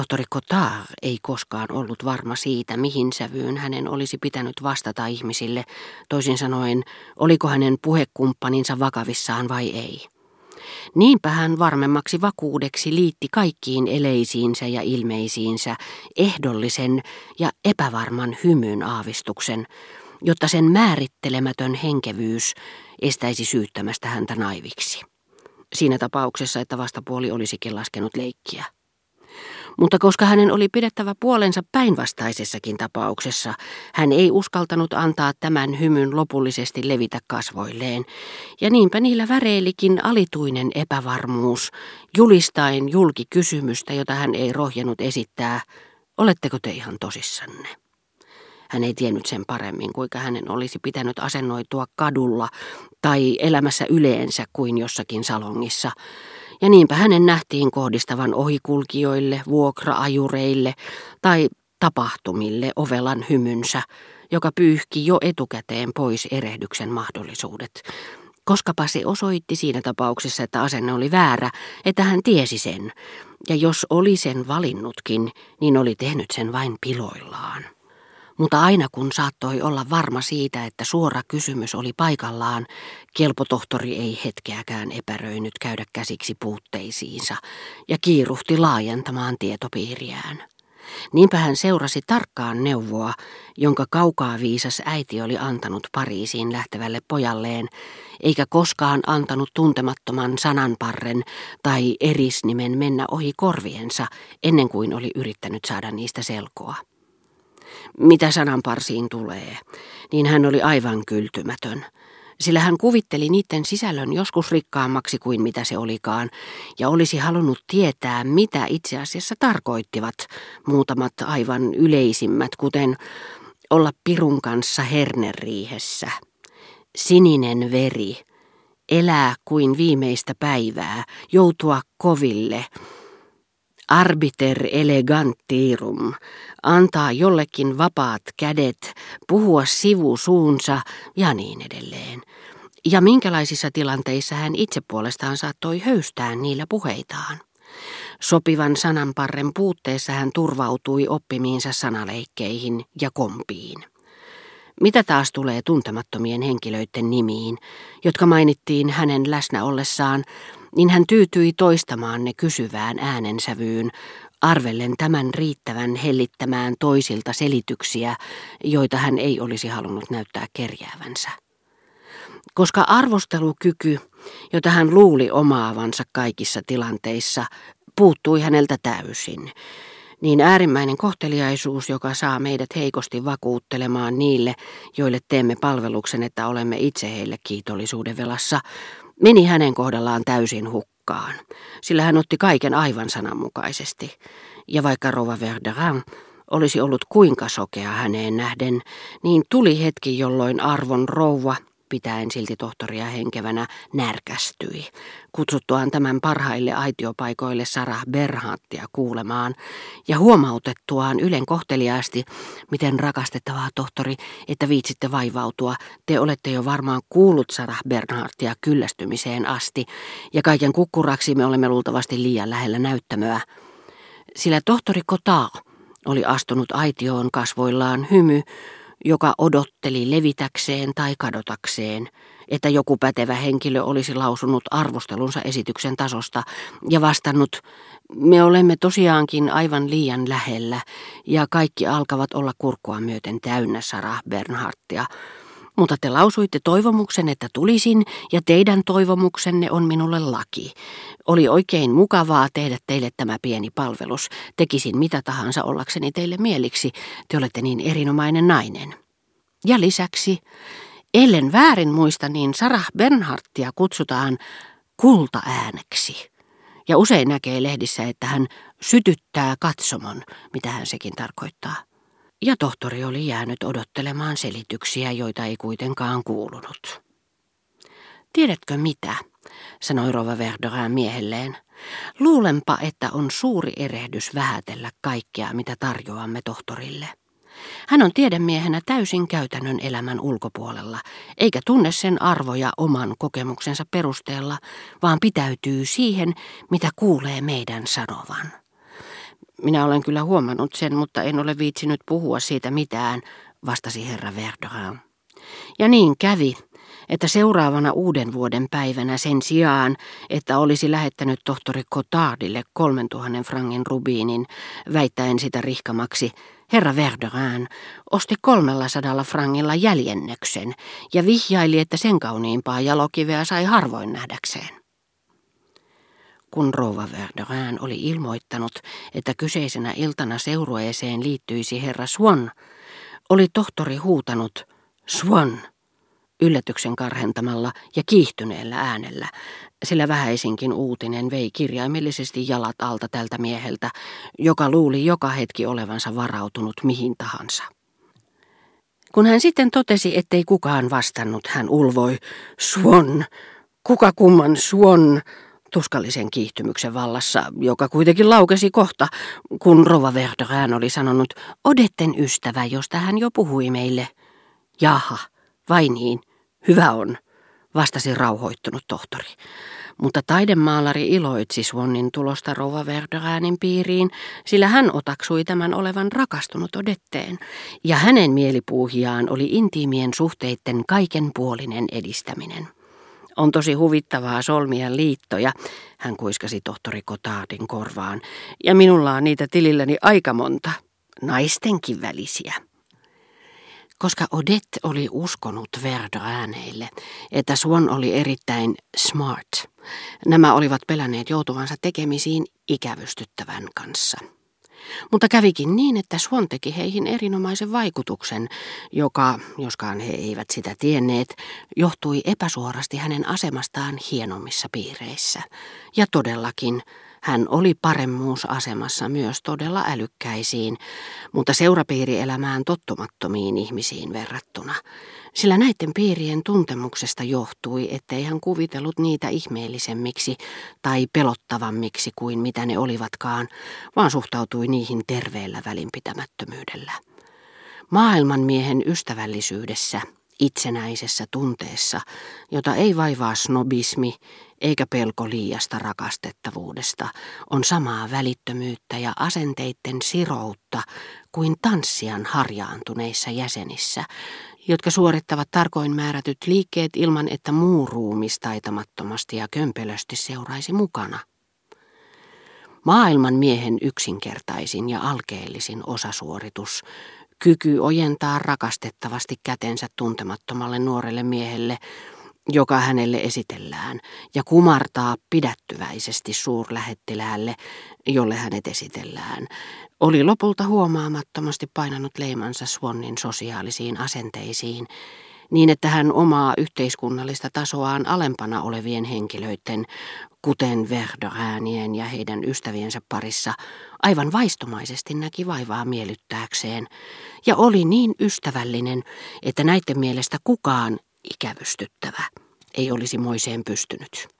Tohtori Cotard ei koskaan ollut varma siitä, mihin sävyyn hänen olisi pitänyt vastata ihmisille, toisin sanoen, oliko hänen puhekumppaninsa vakavissaan vai ei. Niinpä hän varmemmaksi vakuudeksi liitti kaikkiin eleisiinsä ja ilmeisiinsä ehdollisen ja epävarman hymyn aavistuksen, jotta sen määrittelemätön henkevyys estäisi syyttämästä häntä naiviksi. Siinä tapauksessa, että vastapuoli olisikin laskenut leikkiä. Mutta koska hänen oli pidettävä puolensa päinvastaisessakin tapauksessa, hän ei uskaltanut antaa tämän hymyn lopullisesti levitä kasvoilleen, ja niinpä niillä väreilikin alituinen epävarmuus, julistaen julki kysymystä, jota hän ei rohjenut esittää, oletteko te ihan tosissanne? Hän ei tiennyt sen paremmin, kuinka hänen olisi pitänyt asennoitua kadulla tai elämässä yleensä kuin jossakin salongissa, ja niinpä hänen nähtiin kohdistavan ohikulkijoille, vuokraajureille tai tapahtumille ovelan hymynsä, joka pyyhki jo etukäteen pois erehdyksen mahdollisuudet. Koskapa se osoitti siinä tapauksessa, että asenne oli väärä, että hän tiesi sen, ja jos oli sen valinnutkin, niin oli tehnyt sen vain piloillaan. Mutta aina kun saattoi olla varma siitä, että suora kysymys oli paikallaan, kelpotohtori ei hetkeäkään epäröinyt käydä käsiksi puutteisiinsa ja kiiruhti laajentamaan tietopiiriään. Niinpä hän seurasi tarkkaan neuvoa, jonka kaukaa viisas äiti oli antanut Pariisiin lähtevälle pojalleen, eikä koskaan antanut tuntemattoman sananparren tai erisnimen mennä ohi korviensa ennen kuin oli yrittänyt saada niistä selkoa. Mitä sananparsiin tulee, niin hän oli aivan kyltymätön, sillä hän kuvitteli niiden sisällön joskus rikkaammaksi kuin mitä se olikaan, ja olisi halunnut tietää, mitä itse asiassa tarkoittivat muutamat aivan yleisimmät, kuten olla pirun kanssa herneriihessä, sininen veri, elää kuin viimeistä päivää, joutua koville, arbiter elegantirum, antaa jollekin vapaat kädet, puhua sivusuunsa ja niin edelleen. Ja minkälaisissa tilanteissa hän itse puolestaan saattoi höystää niillä puheitaan. Sopivan sananparren puutteessa hän turvautui oppimiinsa sanaleikkeihin ja kompiin. Mitä taas tulee tuntemattomien henkilöiden nimiin, jotka mainittiin hänen läsnä ollessaan, niin hän tyytyi toistamaan ne kysyvään äänensävyyn, arvellen tämän riittävän hellittämään toisilta selityksiä, joita hän ei olisi halunnut näyttää kerjäävänsä. Koska arvostelukyky, jota hän luuli omaavansa kaikissa tilanteissa, puuttui häneltä täysin, niin äärimmäinen kohteliaisuus, joka saa meidät heikosti vakuuttelemaan niille, joille teemme palveluksen, että olemme itse heille kiitollisuuden velassa, meni hänen kohdallaan täysin hukkaan, sillä hän otti kaiken aivan sananmukaisesti. Ja vaikka Rova Verderin olisi ollut kuinka sokea häneen nähden, niin tuli hetki, jolloin arvon rouva pitäen silti tohtoria henkevänä, närkästyi, kutsuttuaan tämän parhaille aitiopaikoille Sarah Berhanttia kuulemaan ja huomautettuaan ylen kohteliaasti, miten rakastettavaa tohtori, että viitsitte vaivautua, te olette jo varmaan kuullut Sarah Bernhardtia kyllästymiseen asti, ja kaiken kukkuraksi me olemme luultavasti liian lähellä näyttämöä. Sillä tohtori Kota oli astunut aitioon kasvoillaan hymy, joka odotteli levitäkseen tai kadotakseen, että joku pätevä henkilö olisi lausunut arvostelunsa esityksen tasosta ja vastannut, me olemme tosiaankin aivan liian lähellä ja kaikki alkavat olla kurkua myöten täynnä Sarah Bernhardtia, mutta te lausuitte toivomuksen, että tulisin, ja teidän toivomuksenne on minulle laki. Oli oikein mukavaa tehdä teille tämä pieni palvelus. Tekisin mitä tahansa ollakseni teille mieliksi. Te olette niin erinomainen nainen. Ja lisäksi, ellen väärin muista, niin Sarah Bernhardtia kutsutaan kultaääneksi. Ja usein näkee lehdissä, että hän sytyttää katsomon, mitä hän sekin tarkoittaa. Ja tohtori oli jäänyt odottelemaan selityksiä, joita ei kuitenkaan kuulunut. Tiedätkö mitä, sanoi Rova Verdorin miehelleen. Luulenpa, että on suuri erehdys vähätellä kaikkea, mitä tarjoamme tohtorille. Hän on tiedemiehenä täysin käytännön elämän ulkopuolella, eikä tunne sen arvoja oman kokemuksensa perusteella, vaan pitäytyy siihen, mitä kuulee meidän sanovan. Minä olen kyllä huomannut sen, mutta en ole viitsinyt puhua siitä mitään, vastasi herra Verderin. Ja niin kävi, että seuraavana uuden vuoden päivänä sen sijaan, että olisi lähettänyt tohtori Cotardille 3000 frangin rubiinin, väittäen sitä rihkamaksi, herra Verderin osti 300 frangilla jäljennöksen ja vihjaili, että sen kauniimpaa jalokiveä sai harvoin nähdäkseen. Kun rouva Verderin oli ilmoittanut, että kyseisenä iltana seurueeseen liittyisi herra Swan, oli tohtori huutanut Swan! yllätyksen karhentamalla ja kiihtyneellä äänellä, sillä vähäisinkin uutinen vei kirjaimellisesti jalat alta tältä mieheltä, joka luuli joka hetki olevansa varautunut mihin tahansa. Kun hän sitten totesi, ettei kukaan vastannut, hän ulvoi, Swan, kuka kumman Swan, tuskallisen kiihtymyksen vallassa, joka kuitenkin laukesi kohta, kun Rova Verderään oli sanonut, Odetten ystävä, josta hän jo puhui meille. Jaha, vai niin, hyvä on, vastasi rauhoittunut tohtori. Mutta taidemaalari iloitsi Swannin tulosta Rova Verderäänin piiriin, sillä hän otaksui tämän olevan rakastunut Odetteen, ja hänen mielipuuhiaan oli intiimien suhteitten kaikenpuolinen edistäminen. On tosi huvittavaa solmia liittoja, hän kuiskasi tohtori Kotaardin korvaan, ja minulla on niitä tililläni aika monta, naistenkin välisiä. Koska Odette oli uskonut Verdo-ääneille, että Swan oli erittäin smart, nämä olivat pelänneet joutuvansa tekemisiin ikävystyttävän kanssa. Mutta kävikin niin, että Swan teki heihin erinomaisen vaikutuksen, joka, joskaan he eivät sitä tienneet, johtui epäsuorasti hänen asemastaan hienommissa piireissä. Ja todellakin, hän oli paremmuusasemassa myös todella älykkäisiin, mutta seurapiirielämään tottumattomiin ihmisiin verrattuna. Sillä näiden piirien tuntemuksesta johtui, ettei hän kuvitellut niitä ihmeellisemmiksi tai pelottavammiksi kuin mitä ne olivatkaan, vaan suhtautui niihin terveellä välinpitämättömyydellä. Maailmanmiehen ystävällisyydessä, itsenäisessä tunteessa, jota ei vaivaa snobismi eikä pelko liiasta rakastettavuudesta, on samaa välittömyyttä ja asenteitten siroutta kuin tanssian harjaantuneissa jäsenissä, jotka suorittavat tarkoin määrätyt liikkeet ilman, että muu ruumis taitamattomasti ja kömpelösti seuraisi mukana. Maailman miehen yksinkertaisin ja alkeellisin osasuoritus, kyky ojentaa rakastettavasti kätensä tuntemattomalle nuorelle miehelle, joka hänelle esitellään, ja kumartaa pidättyväisesti suurlähettiläälle, jolle hänet esitellään, oli lopulta huomaamattomasti painanut leimansa Swannin sosiaalisiin asenteisiin, niin että hän omaa yhteiskunnallista tasoaan alempana olevien henkilöiden, kuten Verderäänien ja heidän ystäviensä parissa, aivan vaistomaisesti näki vaivaa miellyttääkseen, ja oli niin ystävällinen, että näiden mielestä kukaan ikävystyttävä ei olisi moiseen pystynyt.